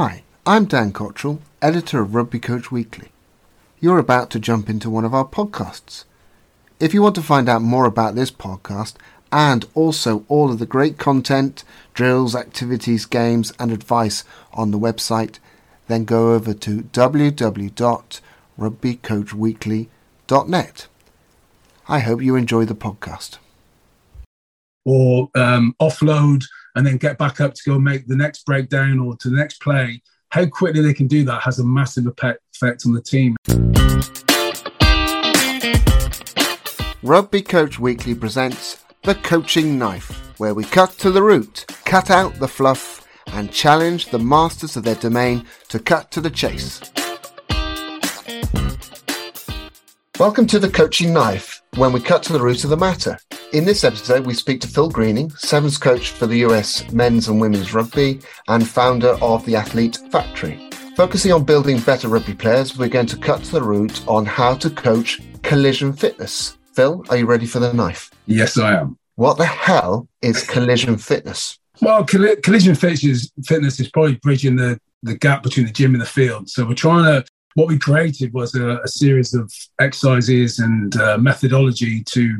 Hi, I'm Dan Cottrell, editor of Rugby Coach Weekly. You're about to jump into one of our podcasts. If you want to find out more about this podcast and also all of the great content, drills, activities, games, and advice on the website, then go over to www.rugbycoachweekly.net. I hope you enjoy the podcast. Or um, offload and then get back up to go make the next breakdown or to the next play. How quickly they can do that has a massive effect on the team. Rugby Coach Weekly presents The Coaching Knife, where we cut to the root, cut out the fluff, and challenge the masters of their domain to cut to the chase. Welcome to The Coaching Knife, when we cut to the root of the matter. In this episode, we speak to Phil Greening, Sevens coach for the US men's and women's rugby and founder of the Athlete Factory. Focusing on building better rugby players, we're going to cut to the root on how to coach collision fitness. Phil, are you ready for the knife? Yes, I am. What the hell is collision fitness? Well, collision fitness, fitness is probably bridging the, the gap between the gym and the field. So we're trying to, what we created was a, a series of exercises and uh, methodology to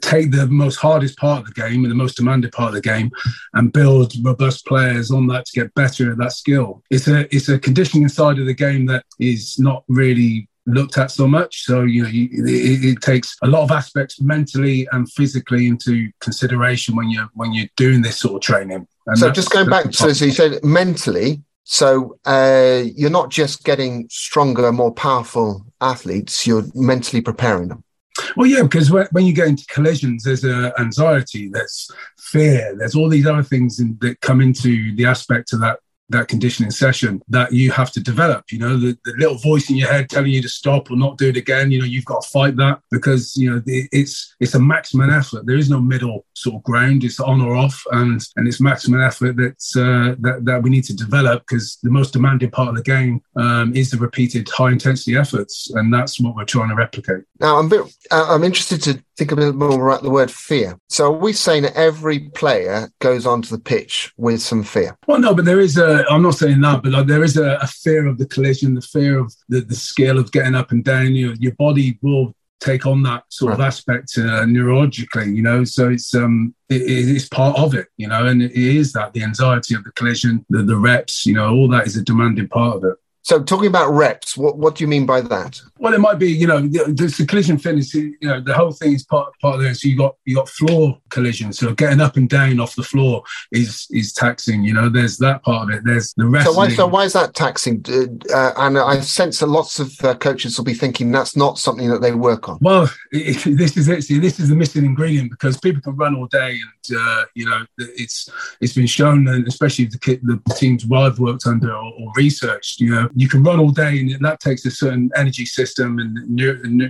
take the most hardest part of the game and the most demanded part of the game and build robust players on that to get better at that skill. It's a it's a conditioning side of the game that is not really looked at so much. So you know, you, it, it, takes a lot of aspects mentally and physically into consideration when you're when you're doing this sort of training. And so just going back, to so you said mentally. So uh, you're not just getting stronger, more powerful athletes. You're mentally preparing them. Well, yeah, because when you get into collisions, there's anxiety, there's fear, there's all these other things in, that come into the aspect of that that conditioning session that you have to develop you know the, the, little voice in your head telling you to stop or not do it again you know you've got to fight that because you know it's it's a maximum effort. There is no middle sort of ground. It's on or off and and it's maximum effort that's uh, that, that we need to develop because the most demanding part of the game um, is the repeated high intensity efforts and that's what we're trying to replicate. Now i'm bit, i'm interested to think a bit more about the word fear so are we saying that every player goes onto the pitch with some fear well no but there is a I'm not saying that, but like, there is a, a, fear of the collision, the fear of the, the scale of getting up and down. You know, your body will take on that sort right. of aspect uh, neurologically, you know. So it's um it, it's part of it, you know, and it is that the anxiety of the collision, the, the reps, you know, all that is a demanding part of it. So, talking about reps, what, what do you mean by that? Well, it might be, you know, the, the collision fitness. You know, the whole thing is part part of this. So you got you got floor collision. So getting up and down off the floor is is taxing. You know, there's that part of it. There's the rest. So why so why is that taxing? Uh, and I sense that lots of uh, coaches will be thinking that's not something that they work on. Well, it, it, this is it. See, this is the missing ingredient because people can run all day, and uh, you know, it's it's been shown, and especially the, the teams I've worked under or, or researched, you know you can run all day and that takes a certain energy system and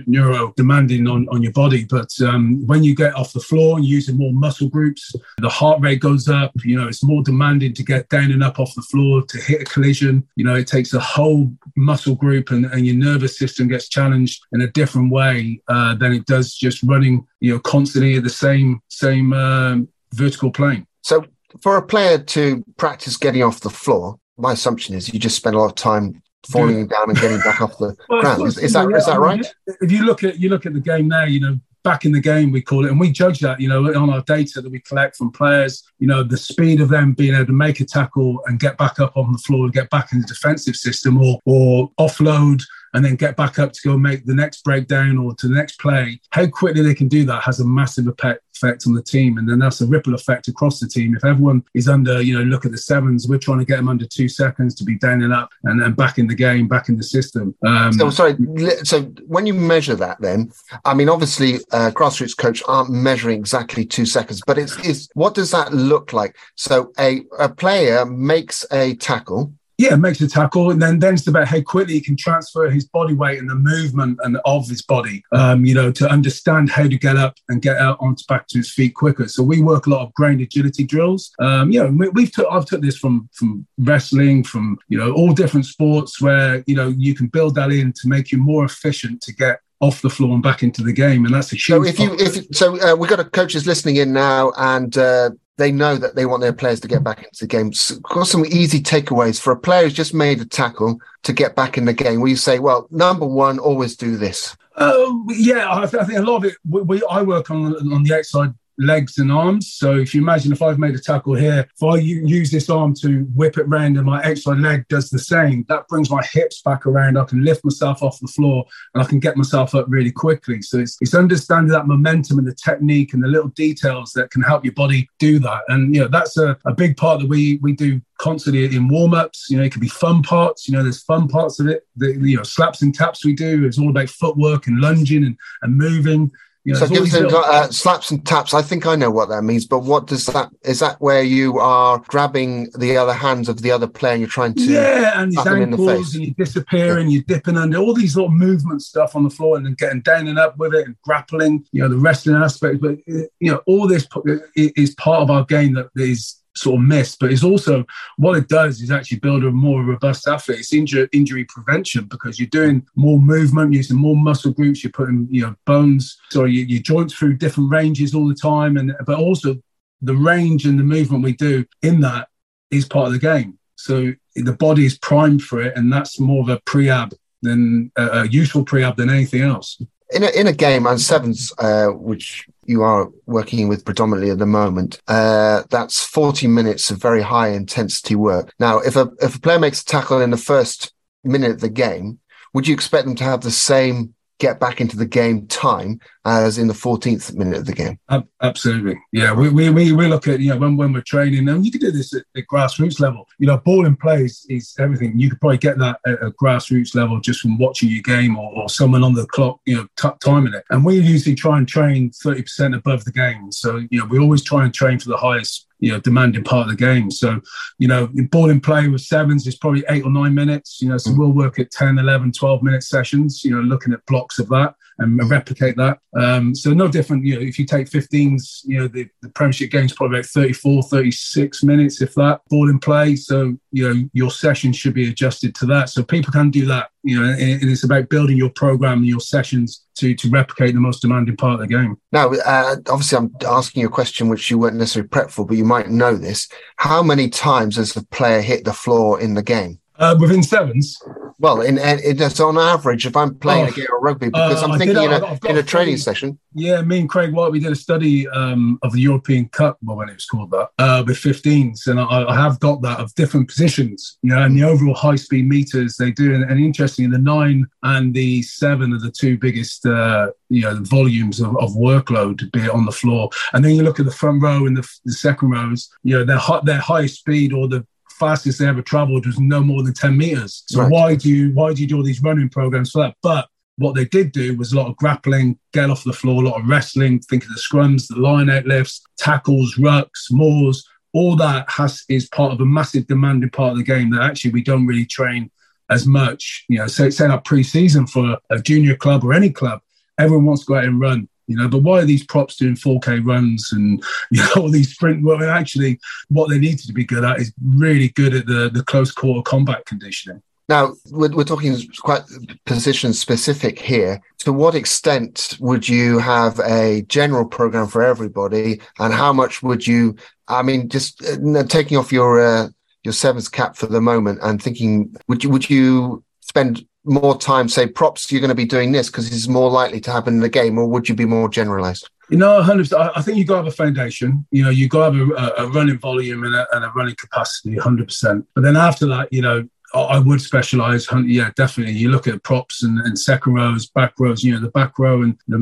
neuro demanding on, on your body. But um, when you get off the floor and using more muscle groups, the heart rate goes up. You know, it's more demanding to get down and up off the floor to hit a collision. You know, it takes a whole muscle group and, and your nervous system gets challenged in a different way uh, than it does just running, you know, constantly at the same, same um, vertical plane. So for a player to practice getting off the floor, my assumption is you just spend a lot of time falling down and getting back off the well, ground. Is, is, that is that right? If you look at you look at the game now, you know, back in the game we call it, and we judge that, you know, on our data that we collect from players, you know, the speed of them being able to make a tackle and get back up on the floor and get back in the defensive system, or or offload and then get back up to go make the next breakdown or to the next play. How quickly they can do that has a massive effect on the team. And then that's a ripple effect across the team. If everyone is under, you know, look at the sevens, we're trying to get them under two seconds to be down and up and then back in the game, back in the system. Um, so, sorry. So when you measure that, then, I mean, obviously, uh, grassroots coach aren't measuring exactly two seconds, but it's, it's what does that look like? So a, a player makes a tackle yeah, makes a tackle, and then then it's about how quickly he can transfer his body weight and the movement and of his body. Um, you know, to understand how to get up and get out onto back to his feet quicker. So we work a lot of ground agility drills. Um, you know, we, have took I've took this from from wrestling, from you know all different sports where you know you can build that in to make you more efficient to get off the floor and back into the game, and that's a huge. So if you if so, uh, we've got a coaches listening in now, and uh, they know that they want their players to get back into the game. So, got some easy takeaways for a player who's just made a tackle to get back in the game. Where you say, well, number one, always do this. Uh, yeah, I, th- I, think a lot of it. We, we, I work on on the outside legs and arms. So if you imagine if I've made a tackle here, if I use this arm to whip it round and my extra leg does the same, that brings my hips back around. I can lift myself off the floor and I can get myself up really quickly. So it's, it's understanding that momentum and the technique and the little details that can help your body do that. And, you know, that's a, a big part that we, we do constantly in warm-ups you know it could be fun parts you know there's fun parts of it the, you know slaps and taps we do it's all about footwork and lunging and, and moving you know, so give little... uh, slaps and taps. I think I know what that means, but what does that? Is that where you are grabbing the other hands of the other player and you're trying to yeah, and his ankles and you're disappearing, yeah. you're dipping under all these little movement stuff on the floor and then getting down and up with it and grappling. You know the wrestling aspect, but you know all this is part of our game that is sort of miss. But it's also what it does is actually build a more robust athlete. It's injury injury prevention because you're doing more movement, using more muscle groups. You're putting you know bones, sorry, your, your joints through different ranges all the time, and but also the range and the movement we do in that is part of the game. So the body is primed for it, and that's more of a prehab than a, useful prehab than anything else. In a, in a game and sevens, uh, which you are working with predominantly at the moment, uh, that's 40 minutes of very high intensity work. Now, if a, if a player makes a tackle in the first minute of the game, would you expect them to have the same get back into the game time as in the 14th minute of the game. Absolutely. Yeah. We, we, we, we look at, you know, when, when we're training, and you can do this at, grassroots level. You know, ball in play is, is, everything. You could probably get that at a grassroots level just from watching your game or, or someone on the clock, you know, t- timing it. And we usually try and train 30% above the game. So, you know, we always try and train for the highest you know, demanding part of the game. So, you know, ball in play with sevens is probably eight or nine minutes, you know, so mm. we'll work at 10, 11, 12 minute sessions, you know, looking at blocks of that and replicate that. Um, so no different, you know, if you take 15s, you know, the, the Premiership game's probably about 34, 36 minutes, if that, ball in play. So, you know, your session should be adjusted to that. So people can do that, you know, and, and it's about building your program and your sessions to to replicate the most demanding part of the game. Now, uh, obviously, I'm asking you a question which you weren't necessarily prepped for, but you might know this. How many times has the player hit the floor in the game? Uh, within sevens. Well, in, in it's on average. If I'm playing oh, a game of rugby, because uh, I'm thinking in a, in a training session. Yeah, me and Craig White, we did a study um, of the European Cup, well, when it was called that, uh, with 15s, and I, I, have got that of different positions. You know, and the overall high speed meters they do, and, and interestingly, the nine and the seven are the two biggest. Uh, you know, volumes of, of workload be it on the floor, and then you look at the front row and the, the second rows. You know, their their high speed or the fastest they ever traveled was no more than 10 meters. So right. why do you why do you do all these running programs for that? But what they did do was a lot of grappling, get off the floor, a lot of wrestling, think of the scrums, the line out lifts, tackles, rucks, mauls, all that has is part of a massive demanding part of the game that actually we don't really train as much. You know, so set up pre-season for a junior club or any club, everyone wants to go out and run you know. But why are these props doing 4K runs and you know all these sprint? Well, actually, what they needed to be good at is really good at the the close quarter combat conditioning. Now, we're, we're talking quite position specific here. To what extent would you have a general program for everybody, and how much would you? I mean, just uh, taking off your uh, your sevens cap for the moment and thinking, would you would you spend more time, say props, you're going to be doing this because it's more likely to happen in the game, or would you be more generalized? You know, 100%. I think you've got to have a foundation. You know, you've got to have a, a running volume and a, and a, running capacity, 100%. But then after that, you know, I would specialize. Yeah, definitely. You look at props and, and, second rows, back rows. You know, the back row and the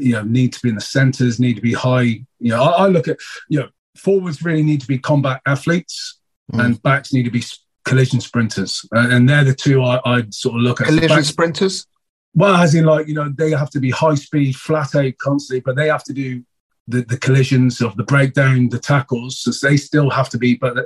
you know need to be in the centers, need to be high. You know, I, I look at you know forwards really need to be combat athletes, mm. and backs need to be collision sprinters, uh, and they're the two I, I'd sort of look at. Collision sprinters. Well, as in like you know they have to be high speed, flat out constantly, but they have to do the, the collisions of the breakdown, the tackles. So they still have to be, but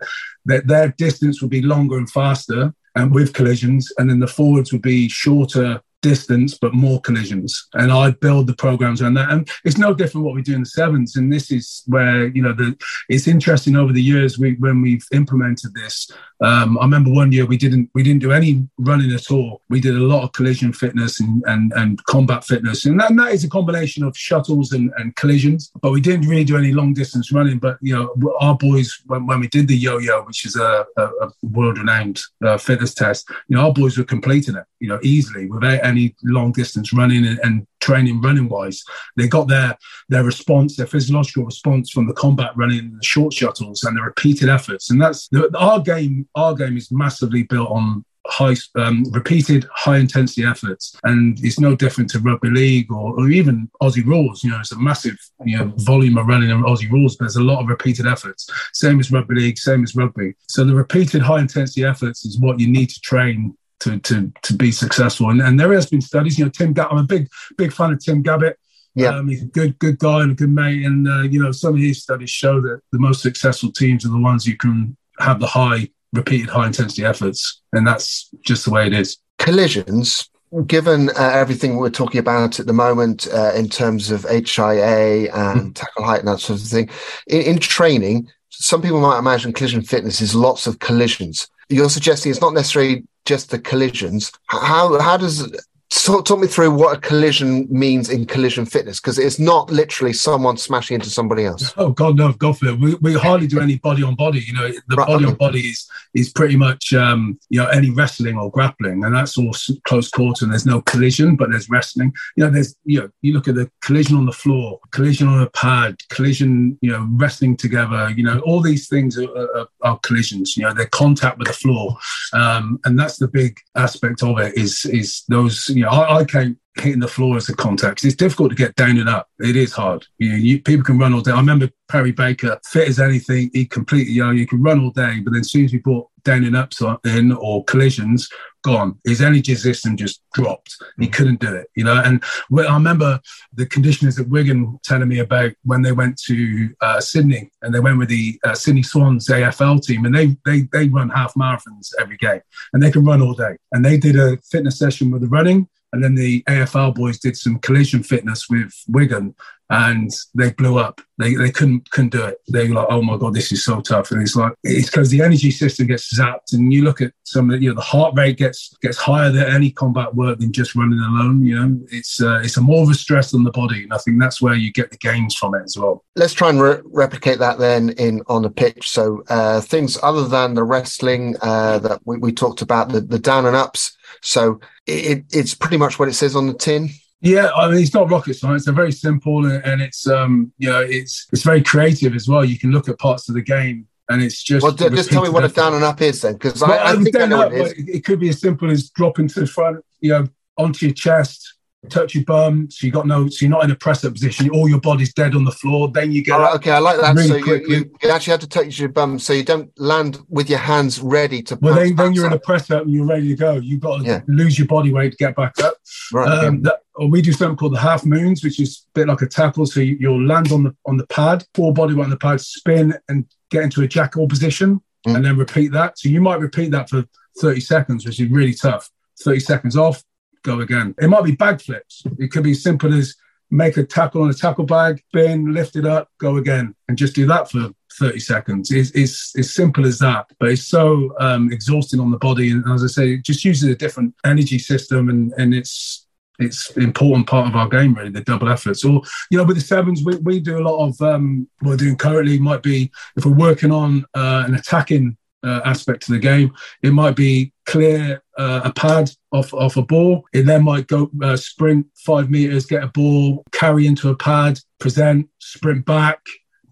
their, their distance would be longer and faster, and with collisions, and then the forwards would be shorter distance, but more collisions. And I build the programs around that. And it's no different what we do in the sevens. And this is where, you know, the it's interesting over the years we, when we've implemented this. Um, I remember one year we didn't we didn't do any running at all. We did a lot of collision fitness and and, and combat fitness. And that, and that is a combination of shuttles and, and collisions, but we didn't really do any long distance running. But you know, our boys when, when we did the yo-yo, which is a, a, a world-renowned uh, fitness test, you know, our boys were completing it, you know, easily without any long distance running and, and training running wise. They got their their response, their physiological response from the combat running, the short shuttles, and the repeated efforts. And that's our game. Our game is massively built on high um, repeated high intensity efforts and it's no different to rugby league or, or even aussie rules you know it's a massive you know volume of running in aussie rules but there's a lot of repeated efforts same as rugby league same as rugby so the repeated high intensity efforts is what you need to train to to to be successful. And, and there has been studies. You know, Tim. I'm a big big fan of Tim Gabbett. Yeah, um, he's a good good guy and a good mate. And uh, you know, some of his studies show that the most successful teams are the ones who can have the high repeated high intensity efforts, and that's just the way it is. Collisions. Given uh, everything we're talking about at the moment uh, in terms of HIA and mm. tackle height and that sort of thing, in, in training, some people might imagine collision fitness is lots of collisions. You're suggesting it's not necessarily just the collisions. How how does talk, talk me through what a collision means in collision fitness because it's not literally someone smashing into somebody else. Oh God, no, God for it. We, we hardly do any body on body. You know, the right, body on body is is pretty much um, you know any wrestling or grappling, and that's all close quarter. And there's no collision, but there's wrestling. You know, there's you know you look at the collision on the floor, collision on a pad, collision. You know, wrestling together. You know, all these things are, are, are collisions. You know, they're contact with the floor, um, and that's the big aspect of it. Is is those you know, I, I can't hitting the floor as a contact. It's difficult to get down and up. It is hard. You, you, people can run all day. I remember Perry Baker, fit as anything. He completely, you know, you can run all day, but then as soon as we brought down and ups in or collisions, gone. His energy system just dropped. He mm. couldn't do it, you know. And I remember the conditioners at Wigan telling me about when they went to uh, Sydney and they went with the uh, Sydney Swans AFL team, and they they they run half marathons every game, and they can run all day. And they did a fitness session with the running and then the AFL boys did some collision fitness with Wigan, and they blew up. They, they couldn't couldn't do it. They were like, oh my god, this is so tough. And it's like it's because the energy system gets zapped, and you look at some of the, you know the heart rate gets gets higher than any combat work than just running alone. You know, it's uh, it's a more of a stress on the body, and I think that's where you get the gains from it as well. Let's try and re- replicate that then in on the pitch. So uh, things other than the wrestling uh, that we, we talked about, the, the down and ups so it, it's pretty much what it says on the tin. Yeah, I mean, it's not rocket science. They're very simple, and, and it's um, you know, it's it's very creative as well. You can look at parts of the game and it's just. Well, just tell me what a down and up is then, because well, I, I think I know up, it, it could be as simple as dropping to the front, you know, onto your chest, touch your bum, so you got no, so you're not in a press up position. All your body's dead on the floor. Then you get oh, okay. I like that. Really so you, you, you, actually have to touch your bum, so you don't land with your hands ready to. Well, then, then you're up. in a press up and you're ready to go. You've got to yeah. lose your body weight to get back up. Right. Um, that, or we do something called the half moons, which is a bit like a tackle. So you, will land on the on the pad, full body weight on the pad, spin and get into a jackal position, mm. and then repeat that. So you might repeat that for 30 seconds, which is really tough. 30 seconds off, go again. It might be bag flips. It could be simple as make a tackle on a tackle bag, spin, lift it up, go again, and just do that for 30 seconds. It's, it's as simple as that, but it's so um, exhausting on the body. And as I say, it just uses a different energy system, and, and it's it's important part of our game, really, the double efforts. Or, you know, with the sevens, we, we do a lot of um, what we're doing currently might be if we're working on uh, an attacking uh, aspect to the game. It might be clear uh, a pad off, off a ball. It then might go uh, sprint five meters, get a ball, carry into a pad, present, sprint back,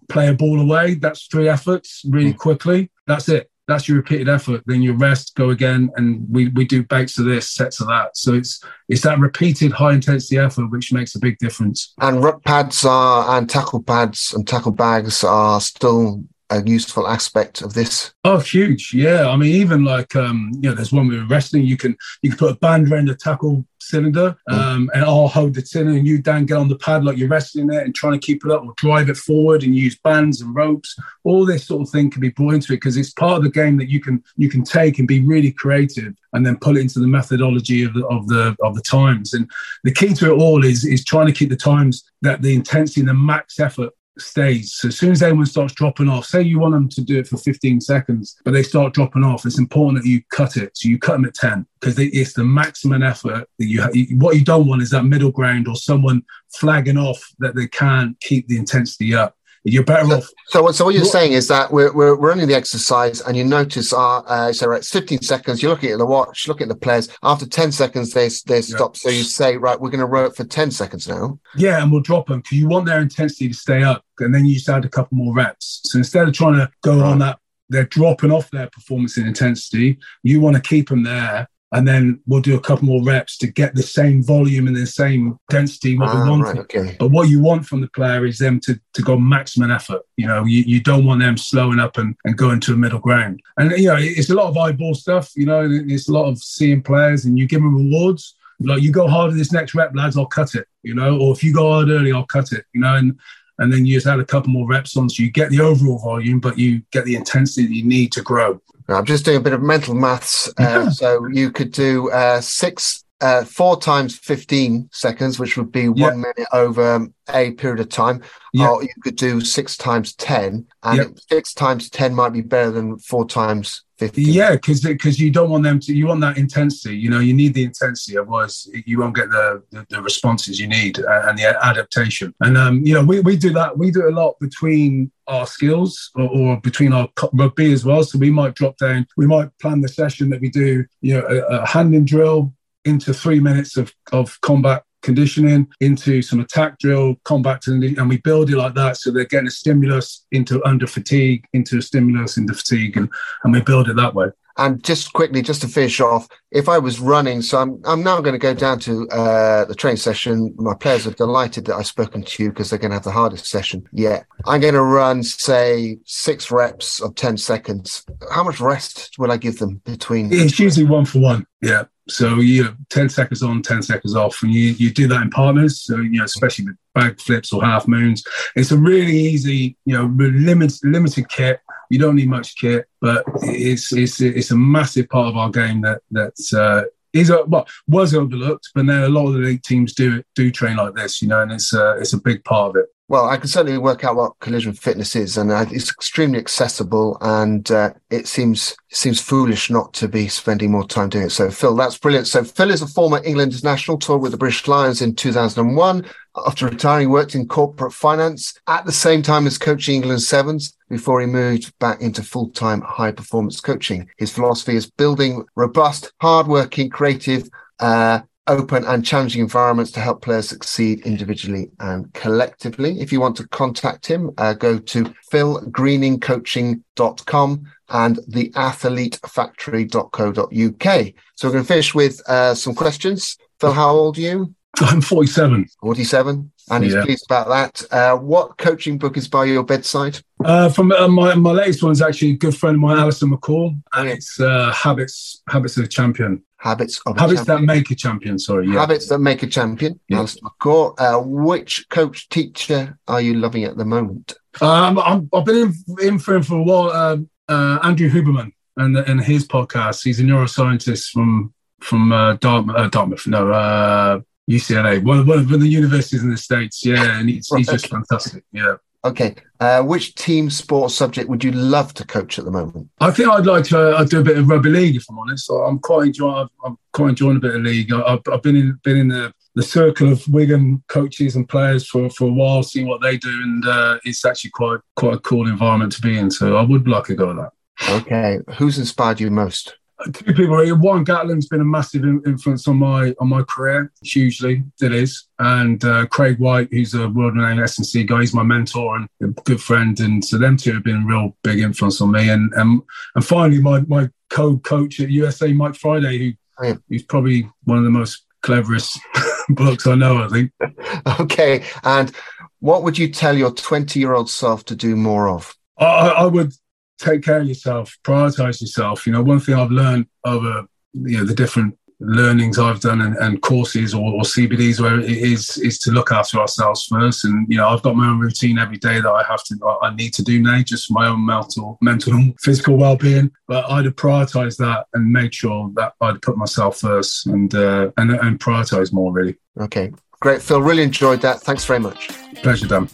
play a ball away. That's three efforts really hmm. quickly. That's it. That's your repeated effort. Then you rest, go again, and we, we do bakes of this, sets of that. So it's it's that repeated high intensity effort which makes a big difference. And ruck pads are and tackle pads and tackle bags are still a useful aspect of this? Oh, huge! Yeah, I mean, even like um, you know, there's one with wrestling. You can you can put a band around the tackle cylinder, mm. um, and I'll hold the cylinder, and you Dan get on the pad like you're wrestling it and trying to keep it up, or drive it forward and use bands and ropes. All this sort of thing can be brought into it because it's part of the game that you can you can take and be really creative, and then pull it into the methodology of the of the of the times. And the key to it all is is trying to keep the times that the intensity and the max effort stays. So as soon as anyone starts dropping off, say you want them to do it for 15 seconds, but they start dropping off, it's important that you cut it. So you cut them at 10 because it's the maximum effort that you have. What you don't want is that middle ground or someone flagging off that they can't keep the intensity up. You're better so, off. So, so what you're saying is that we're, we're running the exercise, and you notice, our, uh, so right, it's 15 seconds. You're looking at the watch, looking at the players. After 10 seconds, they they stop. Yeah. So you say, right, we're going to row it for 10 seconds now. Yeah, and we'll drop them because you want their intensity to stay up, and then you just add a couple more reps. So instead of trying to go right. on that, they're dropping off their performance and intensity. You want to keep them there and then we'll do a couple more reps to get the same volume and the same density what ah, we want. Right, okay. But what you want from the player is them to, to go maximum effort. You know, you, you don't want them slowing up and, and going to a middle ground. And you know, it's a lot of eyeball stuff. You know, it's a lot of seeing players, and you give them rewards. Like you go harder this next rep, lads, I'll cut it. You know, or if you go hard early, I'll cut it. You know, and and then you just add a couple more reps on, so you get the overall volume, but you get the intensity that you need to grow. I'm just doing a bit of mental maths. Uh, so you could do uh, six, uh, four times 15 seconds, which would be yeah. one minute over a period of time. Yeah. Or you could do six times 10, and yeah. six times 10 might be better than four times 15. Yeah, because because you don't want them to, you want that intensity. You know, you need the intensity, otherwise you won't get the the, the responses you need uh, and the adaptation. And um, you know, we, we do that. We do a lot between our skills or, or, between our rugby as well. So we might drop down. We might plan the session that we do. You know, a, a handing drill into three minutes of of combat conditioning into some attack drill, combat, and we build it like that. So they're getting a stimulus into under fatigue, into a stimulus into fatigue, and, and we build it that way. And just quickly, just to finish off, if I was running, so I'm, I'm now going to go down to uh, the training session. My players are delighted that I've spoken to you because they're going to have the hardest session yet. I'm going to run, say, six reps of 10 seconds. How much rest will I give them between? It's usually one for one. Yeah. So you know, 10 seconds on, 10 seconds off. And you, you do that in partners. So, you know, especially with bag flips or half moons. It's a really easy, you know, limited, limited kit. You don't need much kit, but it's, it's, it's a massive part of our game that, that's, uh, is a, well was overlooked, but now a lot of the elite teams do do train like this, you know, and it's uh, it's a big part of it. Well, I can certainly work out what collision fitness is, and it's extremely accessible, and uh, it seems seems foolish not to be spending more time doing it. So, Phil, that's brilliant. So, Phil is a former England international, toured with the British Lions in 2001. After retiring, he worked in corporate finance at the same time as coaching England Sevens before he moved back into full-time high performance coaching. His philosophy is building robust, hardworking, creative, uh, open and challenging environments to help players succeed individually and collectively. If you want to contact him, uh, go to philgreeningcoaching.com and theathletefactory.co.uk. So we're going to finish with uh, some questions. Phil, how old are you? I'm 47. 47. And he's yeah. pleased about that. Uh, what coaching book is by your bedside? Uh, from uh, my, my latest one is actually a good friend of mine, Alison McCall, and it's uh, Habits Habits of a Champion. Habits of Habits that make a champion. Sorry, yeah. Habits that make a champion. Yeah. McCall. Uh, which coach teacher are you loving at the moment? Um, i have been in, in, for him for a while. Um, uh, Andrew Huberman and and his podcast. He's a neuroscientist from from Dartmouth. Dartmouth, no. UCLA, one, one of the universities in the States. Yeah, and he's, right. he's just fantastic. Yeah. Okay. Uh, which team sports subject would you love to coach at the moment? I think I'd like to uh, do a bit of rugby league, if I'm honest. So I'm quite enjoying. I'm quite enjoying a bit of league. I've, I've been in been in the, the circle of Wigan coaches and players for, for a while, seeing what they do, and uh, it's actually quite quite a cool environment to be in. So I would like to go at that. Okay. Who's inspired you most? Two people. Warren Gatland's been a massive influence on my on my career, hugely. It is, and uh, Craig White, who's a world-renowned S&C guy, he's my mentor and a good friend, and so them two have been a real big influence on me. And and, and finally, my my co-coach at USA, Mike Friday, who oh, who's probably one of the most cleverest blokes I know. I think. okay, and what would you tell your twenty-year-old self to do more of? I, I would take care of yourself, prioritize yourself. You know, one thing I've learned over you know the different learnings I've done and, and courses or, or, CPDs where it is is to look after ourselves first. And you know, I've got my own routine every day that I have to I need to do now just for my own mental mental and physical well being. But I'd have prioritized that and made sure that I'd put myself first and uh, and and prioritize more really. Okay. Great, Phil. Really enjoyed that. Thanks very much. Pleasure, Dan.